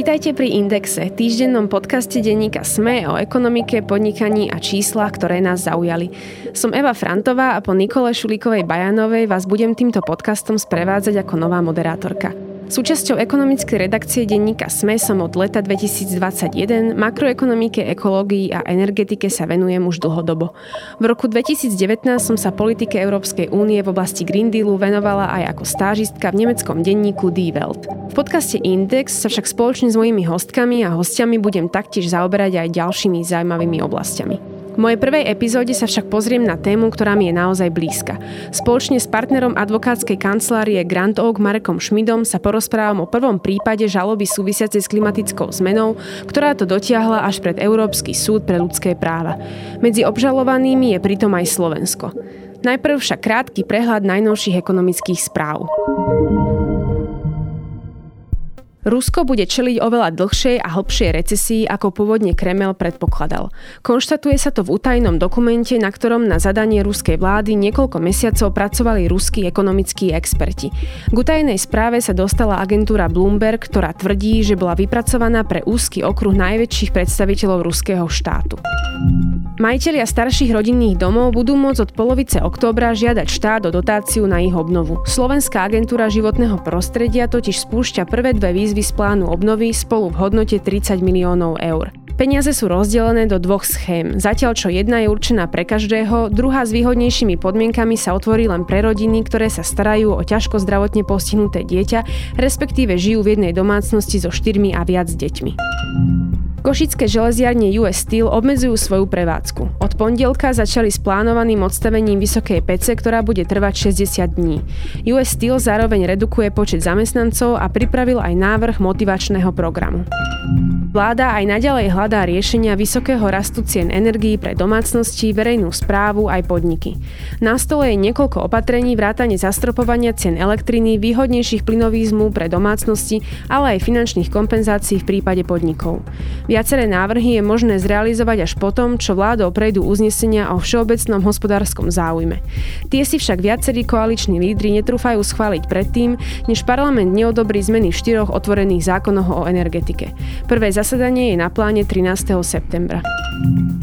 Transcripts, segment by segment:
Vítajte pri Indexe, týždennom podcaste denníka SME o ekonomike, podnikaní a číslach, ktoré nás zaujali. Som Eva Frantová a po Nikole Šulíkovej Bajanovej vás budem týmto podcastom sprevádzať ako nová moderátorka. Súčasťou ekonomickej redakcie denníka SME som od leta 2021 makroekonomike, ekológii a energetike sa venujem už dlhodobo. V roku 2019 som sa politike Európskej únie v oblasti Green Dealu venovala aj ako stážistka v nemeckom denníku Die Welt. V podcaste Index sa však spoločne s mojimi hostkami a hostiami budem taktiež zaoberať aj ďalšími zaujímavými oblastiami. V mojej prvej epizóde sa však pozriem na tému, ktorá mi je naozaj blízka. Spoločne s partnerom advokátskej kancelárie Grand Oak Marekom Šmidom sa porozprávam o prvom prípade žaloby súvisiacej s klimatickou zmenou, ktorá to dotiahla až pred Európsky súd pre ľudské práva. Medzi obžalovanými je pritom aj Slovensko. Najprv však krátky prehľad najnovších ekonomických správ. Rusko bude čeliť oveľa dlhšej a hlbšej recesii, ako pôvodne Kremel predpokladal. Konštatuje sa to v utajnom dokumente, na ktorom na zadanie ruskej vlády niekoľko mesiacov pracovali ruskí ekonomickí experti. K utajnej správe sa dostala agentúra Bloomberg, ktorá tvrdí, že bola vypracovaná pre úzky okruh najväčších predstaviteľov ruského štátu. Majitelia starších rodinných domov budú môcť od polovice októbra žiadať štát o dotáciu na ich obnovu. Slovenská agentúra životného prostredia totiž spúšťa prvé dve výzvy z plánu obnovy spolu v hodnote 30 miliónov eur. Peniaze sú rozdelené do dvoch schém. Zatiaľ, čo jedna je určená pre každého, druhá s výhodnejšími podmienkami sa otvorí len pre rodiny, ktoré sa starajú o ťažko zdravotne postihnuté dieťa, respektíve žijú v jednej domácnosti so štyrmi a viac deťmi. Košické železiarne US Steel obmedzujú svoju prevádzku. Od pondelka začali s plánovaným odstavením vysokej pece, ktorá bude trvať 60 dní. US Steel zároveň redukuje počet zamestnancov a pripravil aj návrh motivačného programu. Vláda aj naďalej hľadá riešenia vysokého rastu cien energií pre domácnosti, verejnú správu aj podniky. Na stole je niekoľko opatrení vrátane zastropovania cien elektriny, výhodnejších plynovýzmu pre domácnosti, ale aj finančných kompenzácií v prípade podnikov. Viaceré návrhy je možné zrealizovať až potom, čo vládou prejdú uznesenia o všeobecnom hospodárskom záujme. Tie si však viacerí koaliční lídry netrúfajú schváliť predtým, než parlament neodobrí zmeny v štyroch otvorených zákonoch o energetike. Prvé zasadanie je na pláne 13. septembra.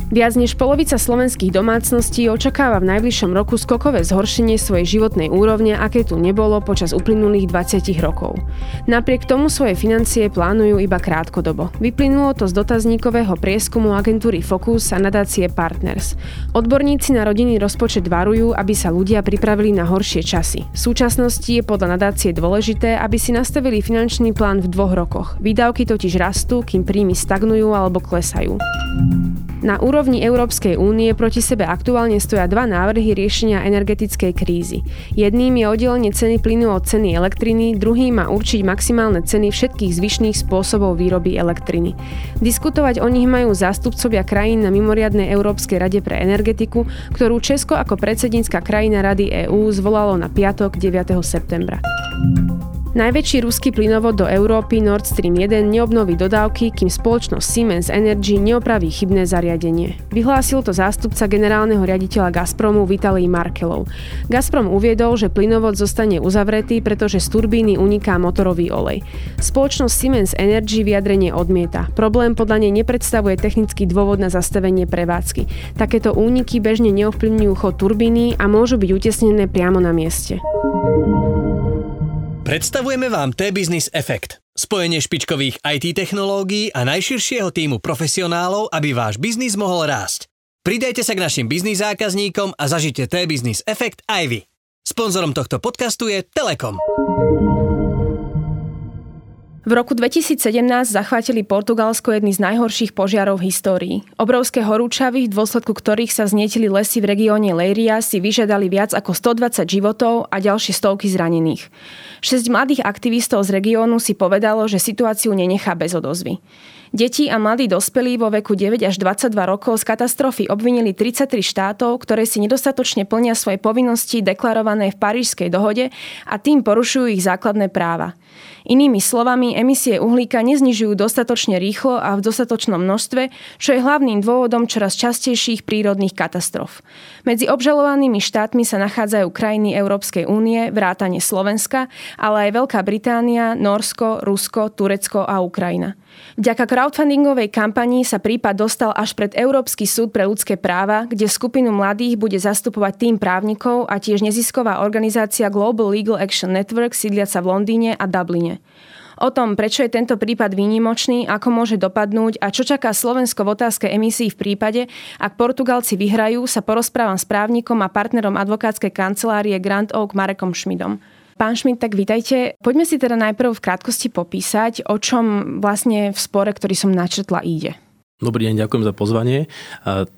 Viac než polovica slovenských domácností očakáva v najbližšom roku skokové zhoršenie svojej životnej úrovne, aké tu nebolo počas uplynulých 20 rokov. Napriek tomu svoje financie plánujú iba krátkodobo. Vyplynulo to z dotazníkového prieskumu agentúry Focus a nadácie Partners. Odborníci na rodinný rozpočet varujú, aby sa ľudia pripravili na horšie časy. V súčasnosti je podľa nadácie dôležité, aby si nastavili finančný plán v dvoch rokoch. Výdavky totiž rastú, kým príjmy stagnujú alebo klesajú. Na úrovni Európskej únie proti sebe aktuálne stoja dva návrhy riešenia energetickej krízy. Jedným je oddelenie ceny plynu od ceny elektriny, druhým má určiť maximálne ceny všetkých zvyšných spôsobov výroby elektriny. Diskutovať o nich majú zástupcovia krajín na mimoriadnej Európskej rade pre energetiku, ktorú Česko ako predsednícka krajina Rady EÚ zvolalo na piatok 9. septembra. Najväčší ruský plynovod do Európy Nord Stream 1 neobnoví dodávky, kým spoločnosť Siemens Energy neopraví chybné zariadenie. Vyhlásil to zástupca generálneho riaditeľa Gazpromu Vitalij Markelov. Gazprom uviedol, že plynovod zostane uzavretý, pretože z turbíny uniká motorový olej. Spoločnosť Siemens Energy vyjadrenie odmieta. Problém podľa nej nepredstavuje technický dôvod na zastavenie prevádzky. Takéto úniky bežne neovplyvňujú chod turbíny a môžu byť utesnené priamo na mieste. Predstavujeme vám T-Business Effect. Spojenie špičkových IT technológií a najširšieho týmu profesionálov, aby váš biznis mohol rásť. Pridajte sa k našim biznis zákazníkom a zažite T-Business Effect aj vy. Sponzorom tohto podcastu je Telekom. V roku 2017 zachvátili Portugalsko jedný z najhorších požiarov v histórii. Obrovské horúčavy, v dôsledku ktorých sa znietili lesy v regióne Leiria, si vyžiadali viac ako 120 životov a ďalšie stovky zranených. Šesť mladých aktivistov z regiónu si povedalo, že situáciu nenechá bez odozvy. Deti a mladí dospelí vo veku 9 až 22 rokov z katastrofy obvinili 33 štátov, ktoré si nedostatočne plnia svoje povinnosti deklarované v Parížskej dohode a tým porušujú ich základné práva. Inými slovami, emisie uhlíka neznižujú dostatočne rýchlo a v dostatočnom množstve, čo je hlavným dôvodom čoraz častejších prírodných katastrof. Medzi obžalovanými štátmi sa nachádzajú krajiny Európskej únie, vrátane Slovenska, ale aj Veľká Británia, Norsko, Rusko, Turecko a Ukrajina. Vďaka crowdfundingovej kampanii sa prípad dostal až pred Európsky súd pre ľudské práva, kde skupinu mladých bude zastupovať tým právnikov a tiež nezisková organizácia Global Legal Action Network sídliaca v Londýne a Dubline. O tom, prečo je tento prípad výnimočný, ako môže dopadnúť a čo čaká Slovensko v otázke emisí v prípade, ak Portugalci vyhrajú, sa porozprávam s právnikom a partnerom advokátskej kancelárie Grand Oak Marekom Šmidom. Pán Šmit, tak vítajte. Poďme si teda najprv v krátkosti popísať, o čom vlastne v spore, ktorý som načrtla, ide. Dobrý deň, ďakujem za pozvanie.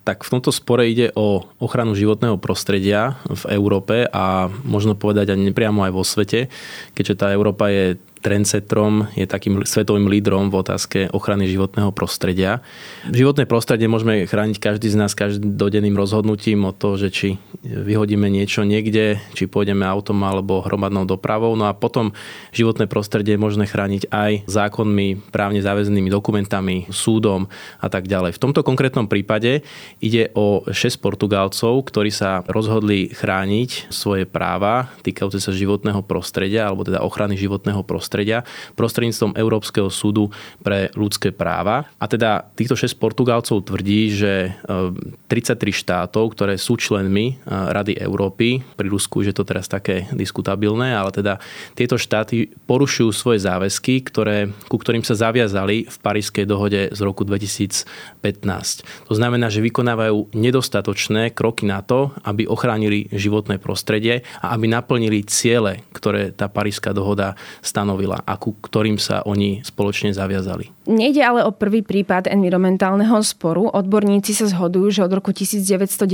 Tak v tomto spore ide o ochranu životného prostredia v Európe a možno povedať aj nepriamo aj vo svete, keďže tá Európa je trendsetrom, je takým svetovým lídrom v otázke ochrany životného prostredia. Životné prostredie môžeme chrániť každý z nás každodenným rozhodnutím o to, že či vyhodíme niečo niekde, či pôjdeme autom alebo hromadnou dopravou. No a potom životné prostredie možné chrániť aj zákonmi, právne záväznými dokumentami, súdom a tak ďalej. V tomto konkrétnom prípade ide o 6 Portugálcov, ktorí sa rozhodli chrániť svoje práva týkajúce sa životného prostredia alebo teda ochrany životného prostredia prostredia prostredníctvom Európskeho súdu pre ľudské práva. A teda týchto 6 Portugálcov tvrdí, že 33 e, štátov, ktoré sú členmi e, Rady Európy, pri Rusku je to teraz také diskutabilné, ale teda tieto štáty porušujú svoje záväzky, ktoré, ku ktorým sa zaviazali v Parískej dohode z roku 2015. To znamená, že vykonávajú nedostatočné kroky na to, aby ochránili životné prostredie a aby naplnili ciele, ktoré tá Paríska dohoda stanovila stanovila a ku ktorým sa oni spoločne zaviazali. Nejde ale o prvý prípad environmentálneho sporu. Odborníci sa zhodujú, že od roku 1990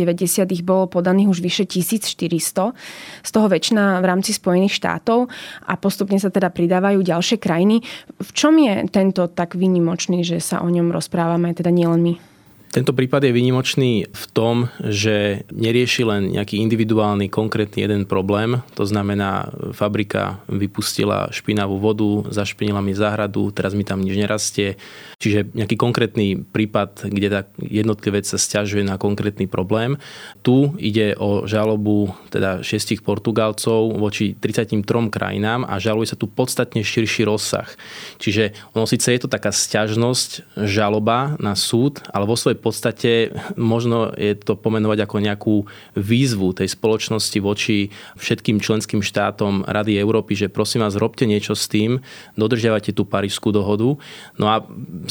ich bolo podaných už vyše 1400, z toho väčšina v rámci Spojených štátov a postupne sa teda pridávajú ďalšie krajiny. V čom je tento tak výnimočný, že sa o ňom rozprávame, teda nielen my? Tento prípad je výnimočný v tom, že nerieši len nejaký individuálny, konkrétny jeden problém. To znamená, fabrika vypustila špinavú vodu, zašpinila mi záhradu, teraz mi tam nič nerastie. Čiže nejaký konkrétny prípad, kde tá jednotlivec sa stiažuje na konkrétny problém. Tu ide o žalobu teda šiestich Portugalcov voči 33 krajinám a žaluje sa tu podstatne širší rozsah. Čiže ono síce je to taká stiažnosť, žaloba na súd, ale vo svojej podstate možno je to pomenovať ako nejakú výzvu tej spoločnosti voči všetkým členským štátom Rady Európy, že prosím vás, robte niečo s tým, dodržiavate tú Parížskú dohodu. No a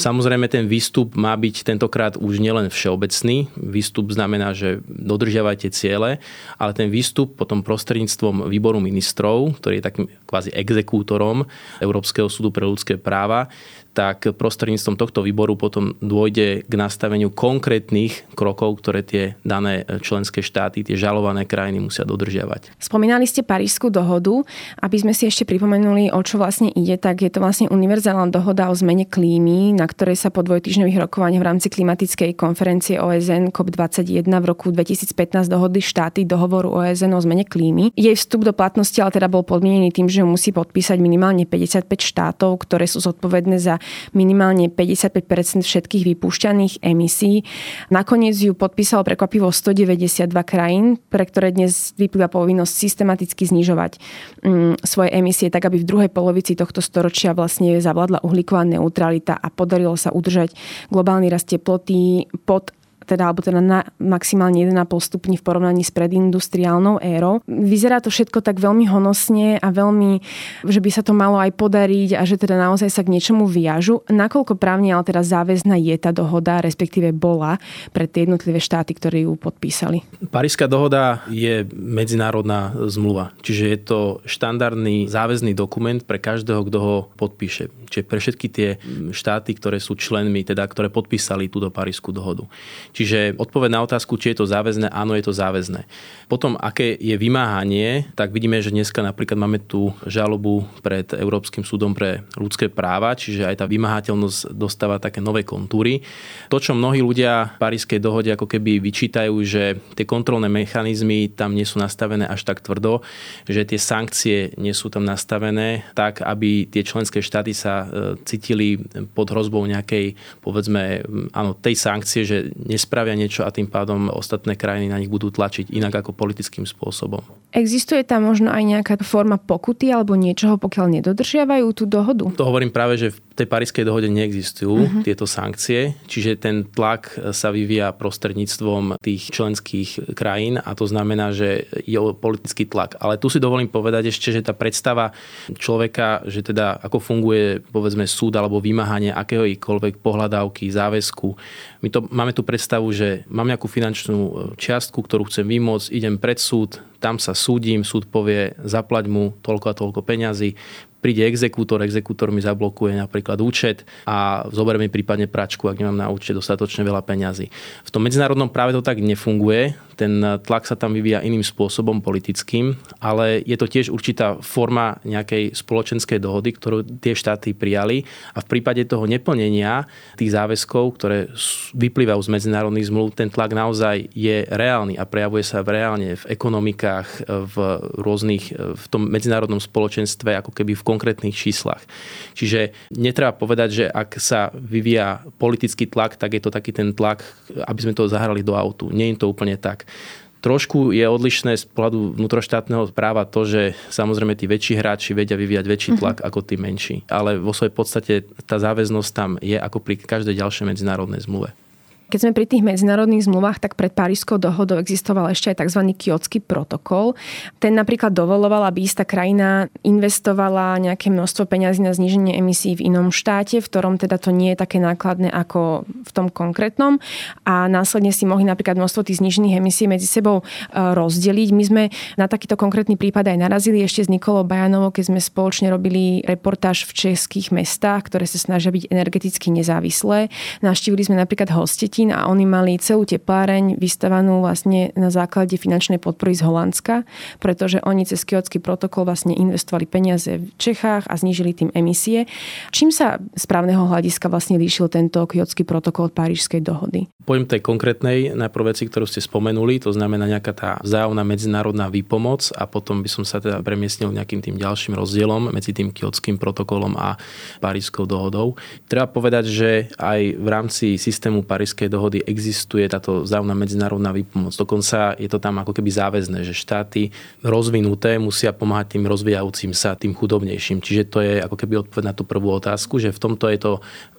samozrejme ten výstup má byť tentokrát už nielen všeobecný. Výstup znamená, že dodržiavate ciele, ale ten výstup potom prostredníctvom výboru ministrov, ktorý je takým kvázi exekútorom Európskeho súdu pre ľudské práva, tak prostredníctvom tohto výboru potom dôjde k nastaveniu konkrétnych krokov, ktoré tie dané členské štáty, tie žalované krajiny musia dodržiavať. Spomínali ste Parížskú dohodu. Aby sme si ešte pripomenuli, o čo vlastne ide, tak je to vlastne univerzálna dohoda o zmene klímy, na ktorej sa po dvojtyžňových rokovaniach v rámci klimatickej konferencie OSN COP21 v roku 2015 dohodli štáty dohovoru OSN o zmene klímy. Jej vstup do platnosti ale teda bol podmienený tým, že musí podpísať minimálne 55 štátov, ktoré sú zodpovedné za minimálne 55% všetkých vypúšťaných emisí. Nakoniec ju podpísalo prekvapivo 192 krajín, pre ktoré dnes vyplýva povinnosť systematicky znižovať mm, svoje emisie, tak aby v druhej polovici tohto storočia vlastne zavládla uhlíková neutralita a podarilo sa udržať globálny rast teploty pod teda, alebo teda na maximálne 1,5 stupni v porovnaní s predindustriálnou érou. Vyzerá to všetko tak veľmi honosne a veľmi, že by sa to malo aj podariť a že teda naozaj sa k niečomu viažu. Nakoľko právne ale teda záväzná je tá dohoda, respektíve bola pre tie jednotlivé štáty, ktoré ju podpísali? Paríska dohoda je medzinárodná zmluva, čiže je to štandardný záväzný dokument pre každého, kto ho podpíše. Čiže pre všetky tie štáty, ktoré sú členmi, teda ktoré podpísali túto Parísku dohodu. Čiže odpoveď na otázku, či je to záväzné, áno, je to záväzné. Potom, aké je vymáhanie, tak vidíme, že dneska napríklad máme tú žalobu pred Európskym súdom pre ľudské práva, čiže aj tá vymáhateľnosť dostáva také nové kontúry. To, čo mnohí ľudia v Parískej dohode ako keby vyčítajú, že tie kontrolné mechanizmy tam nie sú nastavené až tak tvrdo, že tie sankcie nie sú tam nastavené tak, aby tie členské štáty sa e, cítili pod hrozbou nejakej, povedzme, áno, tej sankcie, že nespravia niečo a tým pádom ostatné krajiny na nich budú tlačiť inak ako politickým spôsobom. Existuje tam možno aj nejaká forma pokuty alebo niečoho, pokiaľ nedodržiavajú tú dohodu? To hovorím práve, že v tej parískej dohode neexistujú uh-huh. tieto sankcie, čiže ten tlak sa vyvíja prostredníctvom tých členských krajín a to znamená, že je politický tlak. Ale tu si dovolím povedať ešte, že tá predstava človeka, že teda ako funguje povedzme súd alebo vymáhanie akéhokoľvek pohľadávky, záväzku. My to, máme tu predstavu, že mám nejakú finančnú čiastku, ktorú chcem vymôcť, idem pred súd, tam sa súdim, súd povie, zaplať mu toľko a toľko peňazí, príde exekútor, exekútor mi zablokuje napríklad účet a zoberie mi prípadne pračku, ak nemám na účte dostatočne veľa peňazí. V tom medzinárodnom práve to tak nefunguje. Ten tlak sa tam vyvíja iným spôsobom politickým, ale je to tiež určitá forma nejakej spoločenskej dohody, ktorú tie štáty prijali a v prípade toho neplnenia tých záväzkov, ktoré vyplývajú z medzinárodných zmluv, ten tlak naozaj je reálny a prejavuje sa v reálne v ekonomikách, v rôznych, v tom medzinárodnom spoločenstve, ako keby v konkrétnych číslach. Čiže netreba povedať, že ak sa vyvíja politický tlak, tak je to taký ten tlak, aby sme to zahrali do autu. Nie je to úplne tak. Trošku je odlišné z pohľadu vnútroštátneho práva to, že samozrejme tí väčší hráči vedia vyvíjať väčší mhm. tlak mm-hmm. ako tí menší. Ale vo svojej podstate tá záväznosť tam je ako pri každej ďalšej medzinárodnej zmluve. Keď sme pri tých medzinárodných zmluvách, tak pred Parížskou dohodou existoval ešte aj tzv. kiotský protokol. Ten napríklad dovoloval, aby istá krajina investovala nejaké množstvo peňazí na zníženie emisí v inom štáte, v ktorom teda to nie je také nákladné ako v tom konkrétnom a následne si mohli napríklad množstvo tých znížených emisí medzi sebou e, rozdeliť. My sme na takýto konkrétny prípad aj narazili ešte s Nikolou Bajanovou, keď sme spoločne robili reportáž v českých mestách, ktoré sa snažia byť energeticky nezávislé. Navštívili sme napríklad hosti Štetín a oni mali celú tepláreň vystavanú vlastne na základe finančnej podpory z Holandska, pretože oni cez kiotský protokol vlastne investovali peniaze v Čechách a znížili tým emisie. Čím sa z právneho hľadiska vlastne líšil tento kiotský protokol od Parížskej dohody? Pojem tej konkrétnej najprv veci, ktorú ste spomenuli, to znamená nejaká tá vzájomná medzinárodná výpomoc a potom by som sa teda premiestnil nejakým tým ďalším rozdielom medzi tým kiotským protokolom a Parížskou dohodou. Treba povedať, že aj v rámci systému Parížskej dohody existuje táto vzájomná medzinárodná výpomoc. Dokonca je to tam ako keby záväzné, že štáty rozvinuté musia pomáhať tým rozvíjajúcim sa, tým chudobnejším. Čiže to je ako keby odpoveď na tú prvú otázku, že v tomto je to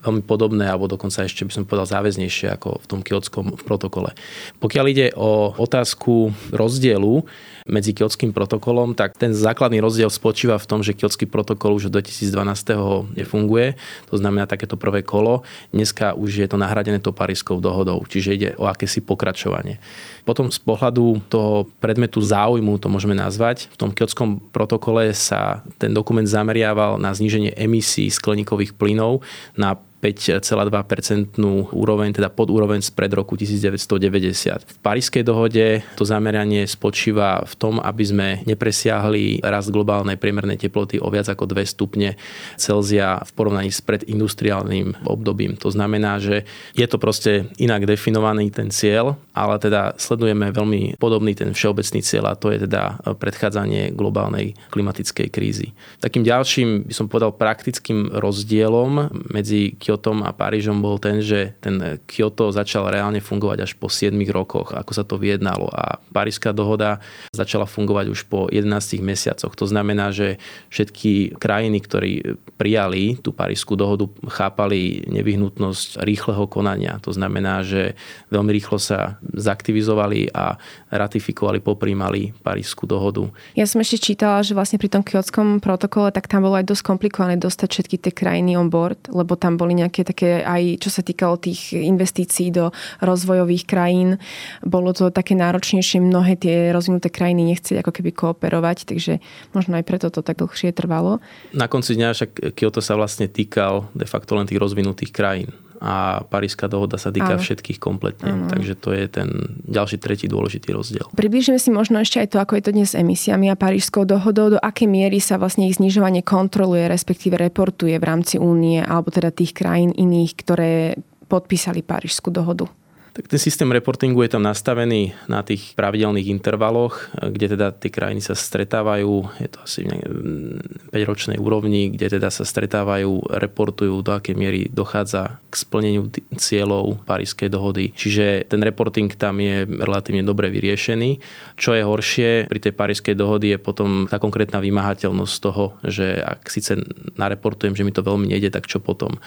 veľmi podobné, alebo dokonca ešte by som povedal záväznejšie ako v tom kiotskom protokole. Pokiaľ ide o otázku rozdielu, medzi kiotským protokolom, tak ten základný rozdiel spočíva v tom, že kiotský protokol už od 2012. nefunguje, to znamená takéto prvé kolo. Dneska už je to nahradené to Parískou dohodou, čiže ide o akési pokračovanie. Potom z pohľadu toho predmetu záujmu, to môžeme nazvať, v tom kiotskom protokole sa ten dokument zameriaval na zníženie emisí skleníkových plynov na 5,2% úroveň, teda pod úroveň spred roku 1990. V Parískej dohode to zameranie spočíva v tom, aby sme nepresiahli rast globálnej priemernej teploty o viac ako 2 stupne Celzia v porovnaní s predindustriálnym obdobím. To znamená, že je to proste inak definovaný ten cieľ, ale teda sledujeme veľmi podobný ten všeobecný cieľ a to je teda predchádzanie globálnej klimatickej krízy. Takým ďalším, by som povedal, praktickým rozdielom medzi Kyotom a Parížom bol ten, že ten Kyoto začal reálne fungovať až po 7 rokoch, ako sa to vyjednalo. A Parížská dohoda začala fungovať už po 11 mesiacoch. To znamená, že všetky krajiny, ktorí prijali tú Parížskú dohodu, chápali nevyhnutnosť rýchleho konania. To znamená, že veľmi rýchlo sa zaktivizovali a ratifikovali, poprímali Parížskú dohodu. Ja som ešte čítala, že vlastne pri tom kiotskom protokole, tak tam bolo aj dosť komplikované dostať všetky tie krajiny on board, lebo tam boli nejaké také aj, čo sa týkalo tých investícií do rozvojových krajín, bolo to také náročnejšie, mnohé tie rozvinuté krajiny nechceli ako keby kooperovať, takže možno aj preto to tak dlhšie trvalo. Na konci dňa však Kyoto sa vlastne týkal de facto len tých rozvinutých krajín a Paríska dohoda sa týka Áno. všetkých kompletne. Áno. Takže to je ten ďalší, tretí dôležitý rozdiel. Približíme si možno ešte aj to, ako je to dnes s emisiami a Parížskou dohodou, do akej miery sa vlastne ich znižovanie kontroluje, respektíve reportuje v rámci únie alebo teda tých krajín iných, ktoré podpísali Parížskú dohodu. Tak ten systém reportingu je tam nastavený na tých pravidelných intervaloch, kde teda tie krajiny sa stretávajú, je to asi v 5-ročnej úrovni, kde teda sa stretávajú, reportujú, do akej miery dochádza k splneniu cieľov Parískej dohody. Čiže ten reporting tam je relatívne dobre vyriešený. Čo je horšie pri tej Parískej dohody je potom tá konkrétna vymahateľnosť toho, že ak síce nareportujem, že mi to veľmi nejde, tak čo potom?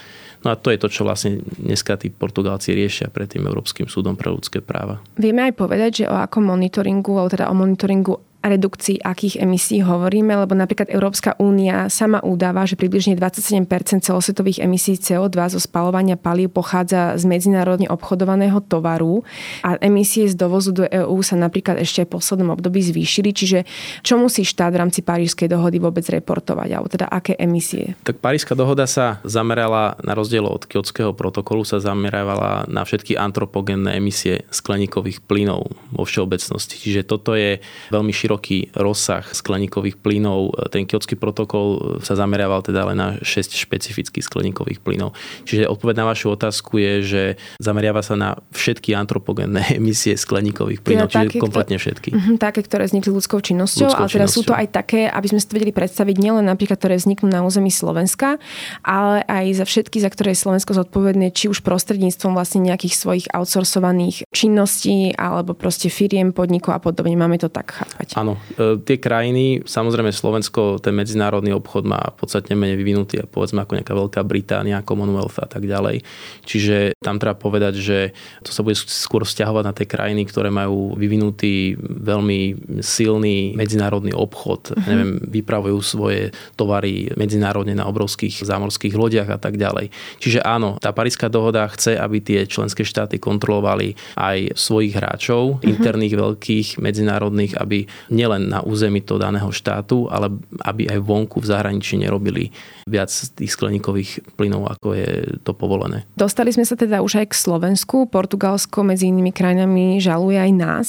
No a to je to, čo vlastne dneska tí Portugálci riešia pred tým Európskym súdom pre ľudské práva. Vieme aj povedať, že o akom monitoringu, alebo teda o monitoringu redukcii akých emisí hovoríme, lebo napríklad Európska únia sama udáva, že približne 27% celosvetových emisí CO2 zo spalovania palív pochádza z medzinárodne obchodovaného tovaru a emisie z dovozu do EÚ sa napríklad ešte v poslednom období zvýšili. Čiže čo musí štát v rámci Parížskej dohody vôbec reportovať, alebo teda aké emisie? Tak Parížska dohoda sa zamerala na rozdiel od Kyotského protokolu sa zamerávala na všetky antropogénne emisie skleníkových plynov vo všeobecnosti. Čiže toto je veľmi široký široký rozsah skleníkových plynov. Ten kiotský protokol sa zameriaval teda len na 6 špecifických skleníkových plynov. Čiže odpoveď na vašu otázku je, že zameriava sa na všetky antropogénne emisie skleníkových plynov, teda čiže také, kompletne všetky. Uh-huh, také, ktoré vznikli ľudskou činnosťou, ľudskou ale teda činnosťou. sú to aj také, aby sme si to vedeli predstaviť, nielen napríklad, ktoré vzniknú na území Slovenska, ale aj za všetky, za ktoré je Slovensko zodpovedné, či už prostredníctvom vlastne nejakých svojich outsourcovaných činností alebo proste firiem, podnikov a podobne. Máme to tak chápať. Áno, e, tie krajiny, samozrejme Slovensko, ten medzinárodný obchod má podstatne menej vyvinutý, povedzme ako nejaká Veľká Británia, Commonwealth a tak ďalej. Čiže tam treba povedať, že to sa bude skôr vzťahovať na tie krajiny, ktoré majú vyvinutý veľmi silný medzinárodný obchod, mm-hmm. neviem, vypravujú svoje tovary medzinárodne na obrovských zámorských lodiach a tak ďalej. Čiže áno, tá Paríska dohoda chce, aby tie členské štáty kontrolovali aj svojich hráčov, mm-hmm. interných veľkých medzinárodných, aby nielen na území toho daného štátu, ale aby aj vonku v zahraničí nerobili viac tých skleníkových plynov, ako je to povolené. Dostali sme sa teda už aj k Slovensku. Portugalsko medzi inými krajinami žaluje aj nás.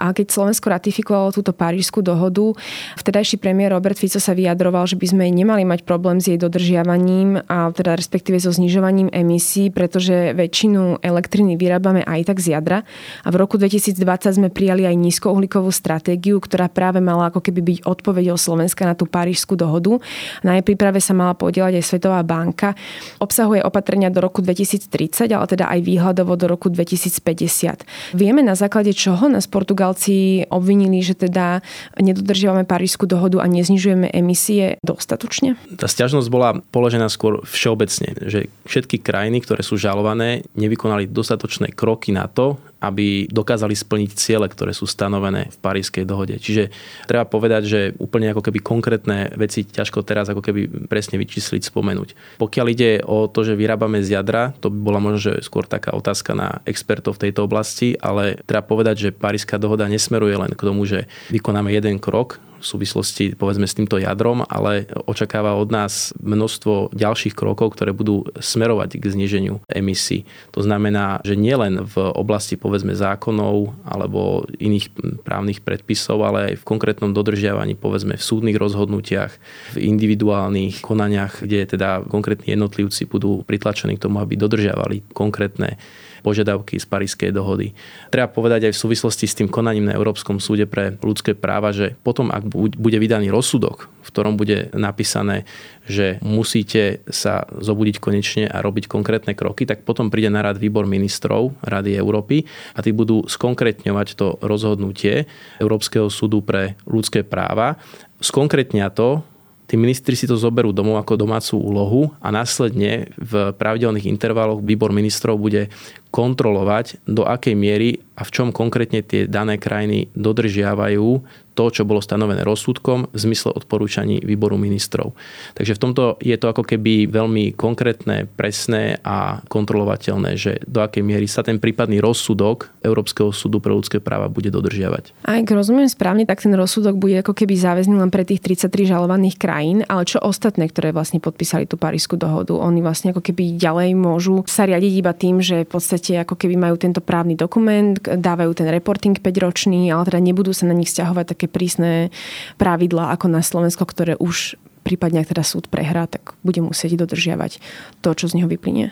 A keď Slovensko ratifikovalo túto parížskú dohodu, vtedajší premiér Robert Fico sa vyjadroval, že by sme nemali mať problém s jej dodržiavaním a teda respektíve so znižovaním emisí, pretože väčšinu elektriny vyrábame aj tak z jadra. A v roku 2020 sme prijali aj nízkouhlíkovú stratégiu, ktorá práve mala ako keby byť odpovedou Slovenska na tú parížskú dohodu. Na jej príprave sa mala podielať aj Svetová banka. Obsahuje opatrenia do roku 2030, ale teda aj výhľadovo do roku 2050. Vieme na základe čoho nás Portugalci obvinili, že teda nedodržiavame parížskú dohodu a neznižujeme emisie dostatočne? Tá stiažnosť bola položená skôr všeobecne, že všetky krajiny, ktoré sú žalované, nevykonali dostatočné kroky na to, aby dokázali splniť ciele, ktoré sú stanovené v Parískej dohode. Čiže treba povedať, že úplne ako keby konkrétne veci ťažko teraz ako keby presne vyčísliť, spomenúť. Pokiaľ ide o to, že vyrábame z jadra, to by bola možno že skôr taká otázka na expertov v tejto oblasti, ale treba povedať, že Paríska dohoda nesmeruje len k tomu, že vykonáme jeden krok, v súvislosti povedzme s týmto jadrom, ale očakáva od nás množstvo ďalších krokov, ktoré budú smerovať k zniženiu emisí. To znamená, že nielen v oblasti povedzme zákonov alebo iných právnych predpisov, ale aj v konkrétnom dodržiavaní povedzme v súdnych rozhodnutiach, v individuálnych konaniach, kde teda konkrétni jednotlivci budú pritlačení k tomu, aby dodržiavali konkrétne požiadavky z Parískej dohody. Treba povedať aj v súvislosti s tým konaním na Európskom súde pre ľudské práva, že potom, ak bude vydaný rozsudok, v ktorom bude napísané, že musíte sa zobudiť konečne a robiť konkrétne kroky, tak potom príde na rad výbor ministrov Rady Európy a tí budú skonkrétňovať to rozhodnutie Európskeho súdu pre ľudské práva. Skonkrétňa to, tí ministri si to zoberú domov ako domácu úlohu a následne v pravidelných intervaloch výbor ministrov bude kontrolovať, do akej miery a v čom konkrétne tie dané krajiny dodržiavajú to, čo bolo stanovené rozsudkom v zmysle odporúčaní výboru ministrov. Takže v tomto je to ako keby veľmi konkrétne, presné a kontrolovateľné, že do akej miery sa ten prípadný rozsudok Európskeho súdu pre ľudské práva bude dodržiavať. Ak rozumiem správne, tak ten rozsudok bude ako keby záväzný len pre tých 33 žalovaných krajín, ale čo ostatné, ktoré vlastne podpísali tú Parísku dohodu, oni vlastne ako keby ďalej môžu sa riadiť iba tým, že v podstate podstate ako keby majú tento právny dokument, dávajú ten reporting 5-ročný, ale teda nebudú sa na nich stiahovať také prísne pravidlá ako na Slovensko, ktoré už prípadne ak teda súd prehrá, tak bude musieť dodržiavať to, čo z neho vyplynie.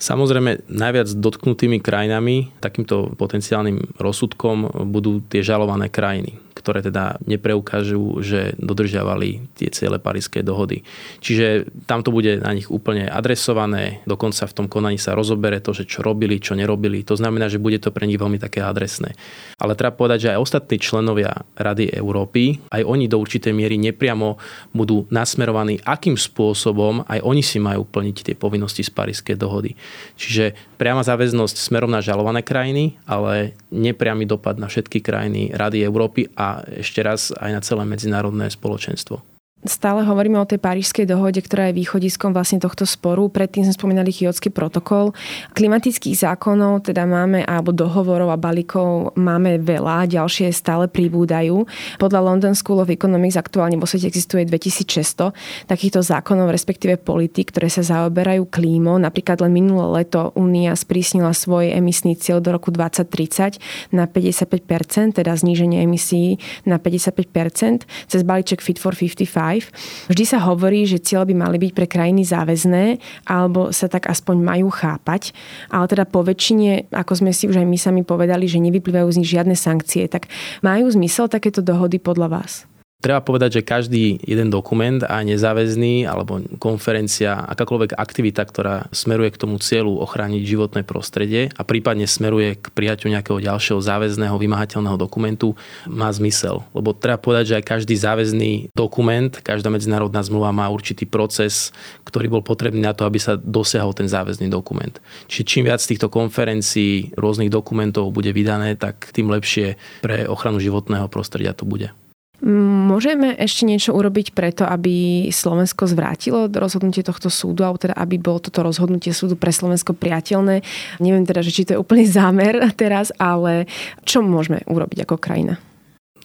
Samozrejme, najviac dotknutými krajinami, takýmto potenciálnym rozsudkom budú tie žalované krajiny ktoré teda nepreukážu, že dodržiavali tie ciele Parískej dohody. Čiže tam to bude na nich úplne adresované, dokonca v tom konaní sa rozobere to, že čo robili, čo nerobili. To znamená, že bude to pre nich veľmi také adresné. Ale treba povedať, že aj ostatní členovia Rady Európy, aj oni do určitej miery nepriamo budú nasmerovaní, akým spôsobom aj oni si majú plniť tie povinnosti z Parískej dohody. Čiže priama záväznosť smerom na žalované krajiny, ale nepriamy dopad na všetky krajiny Rady Európy a ešte raz aj na celé medzinárodné spoločenstvo. Stále hovoríme o tej parížskej dohode, ktorá je východiskom vlastne tohto sporu. Predtým sme spomínali chiotský protokol. Klimatických zákonov teda máme, alebo dohovorov a balíkov máme veľa, ďalšie stále pribúdajú. Podľa London School of Economics aktuálne vo svete existuje 2600 takýchto zákonov, respektíve politik, ktoré sa zaoberajú klímou. Napríklad len minulé leto Únia sprísnila svoj emisný cieľ do roku 2030 na 55%, teda zníženie emisí na 55%, cez balíček Fit for 55 Life. Vždy sa hovorí, že cieľ by mali byť pre krajiny záväzné, alebo sa tak aspoň majú chápať, ale teda po väčšine, ako sme si už aj my sami povedali, že nevyplývajú z nich žiadne sankcie, tak majú zmysel takéto dohody podľa vás? Treba povedať, že každý jeden dokument a nezáväzný alebo konferencia, akákoľvek aktivita, ktorá smeruje k tomu cieľu ochrániť životné prostredie a prípadne smeruje k prijaťu nejakého ďalšieho záväzného vymahateľného dokumentu, má zmysel. Lebo treba povedať, že aj každý záväzný dokument, každá medzinárodná zmluva má určitý proces, ktorý bol potrebný na to, aby sa dosiahol ten záväzný dokument. Čiže čím viac týchto konferencií, rôznych dokumentov bude vydané, tak tým lepšie pre ochranu životného prostredia to bude. Môžeme ešte niečo urobiť preto, aby Slovensko zvrátilo rozhodnutie tohto súdu, alebo teda aby bolo toto rozhodnutie súdu pre Slovensko priateľné. Neviem teda, že či to je úplný zámer teraz, ale čo môžeme urobiť ako krajina?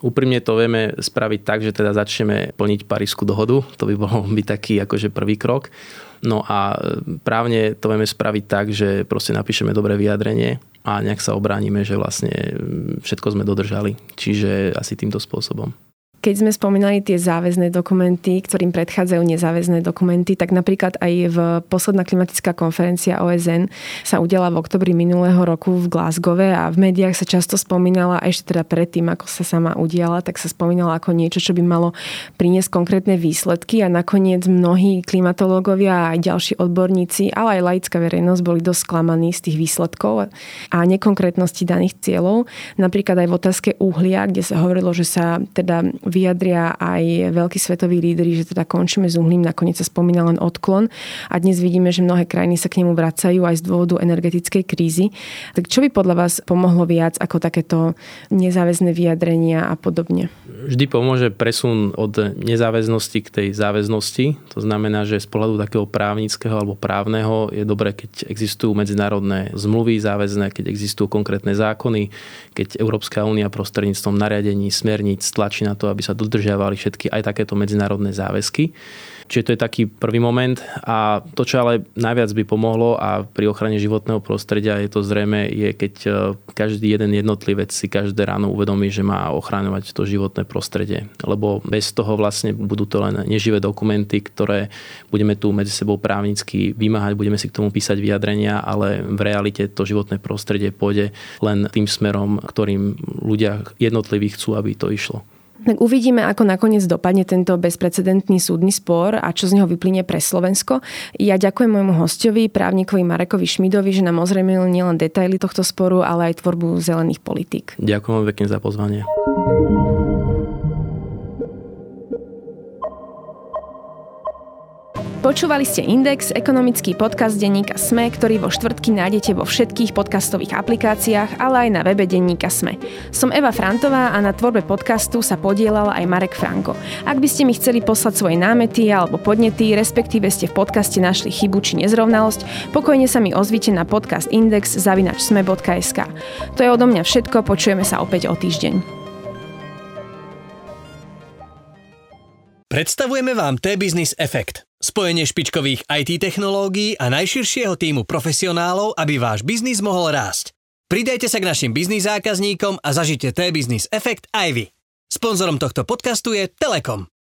Úprimne to vieme spraviť tak, že teda začneme plniť Parísku dohodu. To by bol by taký akože prvý krok. No a právne to vieme spraviť tak, že proste napíšeme dobré vyjadrenie a nejak sa obránime, že vlastne všetko sme dodržali. Čiže asi týmto spôsobom. Keď sme spomínali tie záväzné dokumenty, ktorým predchádzajú nezáväzné dokumenty, tak napríklad aj v posledná klimatická konferencia OSN sa udiala v oktobri minulého roku v Glasgowe a v médiách sa často spomínala, ešte teda predtým, ako sa sama udiala, tak sa spomínala ako niečo, čo by malo priniesť konkrétne výsledky a nakoniec mnohí klimatológovia a aj ďalší odborníci, ale aj laická verejnosť boli dosť sklamaní z tých výsledkov a nekonkrétnosti daných cieľov. Napríklad aj v otázke uhlia, kde sa hovorilo, že sa teda vyjadria aj veľkí svetoví lídry, že teda končíme s uhlím, nakoniec sa spomína len odklon a dnes vidíme, že mnohé krajiny sa k nemu vracajú aj z dôvodu energetickej krízy. Tak čo by podľa vás pomohlo viac ako takéto nezáväzné vyjadrenia a podobne? Vždy pomôže presun od nezáväznosti k tej záväznosti. To znamená, že z pohľadu takého právnického alebo právneho je dobré, keď existujú medzinárodné zmluvy záväzné, keď existujú konkrétne zákony, keď Európska únia prostredníctvom nariadení, smerníc tlačí na to, aby sa dodržiavali všetky aj takéto medzinárodné záväzky. Čiže to je taký prvý moment. A to, čo ale najviac by pomohlo a pri ochrane životného prostredia je to zrejme, je keď e, každý jeden jednotlivec si každé ráno uvedomí, že má ochráňovať to životné prostredie. Lebo bez toho vlastne budú to len neživé dokumenty, ktoré budeme tu medzi sebou právnicky vymáhať, budeme si k tomu písať vyjadrenia, ale v realite to životné prostredie pôjde len tým smerom, ktorým ľudia jednotliví chcú, aby to išlo. Tak uvidíme, ako nakoniec dopadne tento bezprecedentný súdny spor a čo z neho vyplynie pre Slovensko. Ja ďakujem môjmu hostovi, právnikovi Marekovi Šmidovi, že nám ozrejmil nielen detaily tohto sporu, ale aj tvorbu zelených politík. Ďakujem pekne za pozvanie. Počúvali ste Index, ekonomický podcast denníka SME, ktorý vo štvrtky nájdete vo všetkých podcastových aplikáciách, ale aj na webe denníka SME. Som Eva Frantová a na tvorbe podcastu sa podielal aj Marek Franko. Ak by ste mi chceli poslať svoje námety alebo podnety, respektíve ste v podcaste našli chybu či nezrovnalosť, pokojne sa mi ozvite na podcast index zavinačsme.sk. To je odo mňa všetko, počujeme sa opäť o týždeň. Predstavujeme vám T-Business Effect. Spojenie špičkových IT technológií a najširšieho týmu profesionálov, aby váš biznis mohol rásť. Pridajte sa k našim biznis zákazníkom a zažite T-Business efekt aj vy. Sponzorom tohto podcastu je Telekom.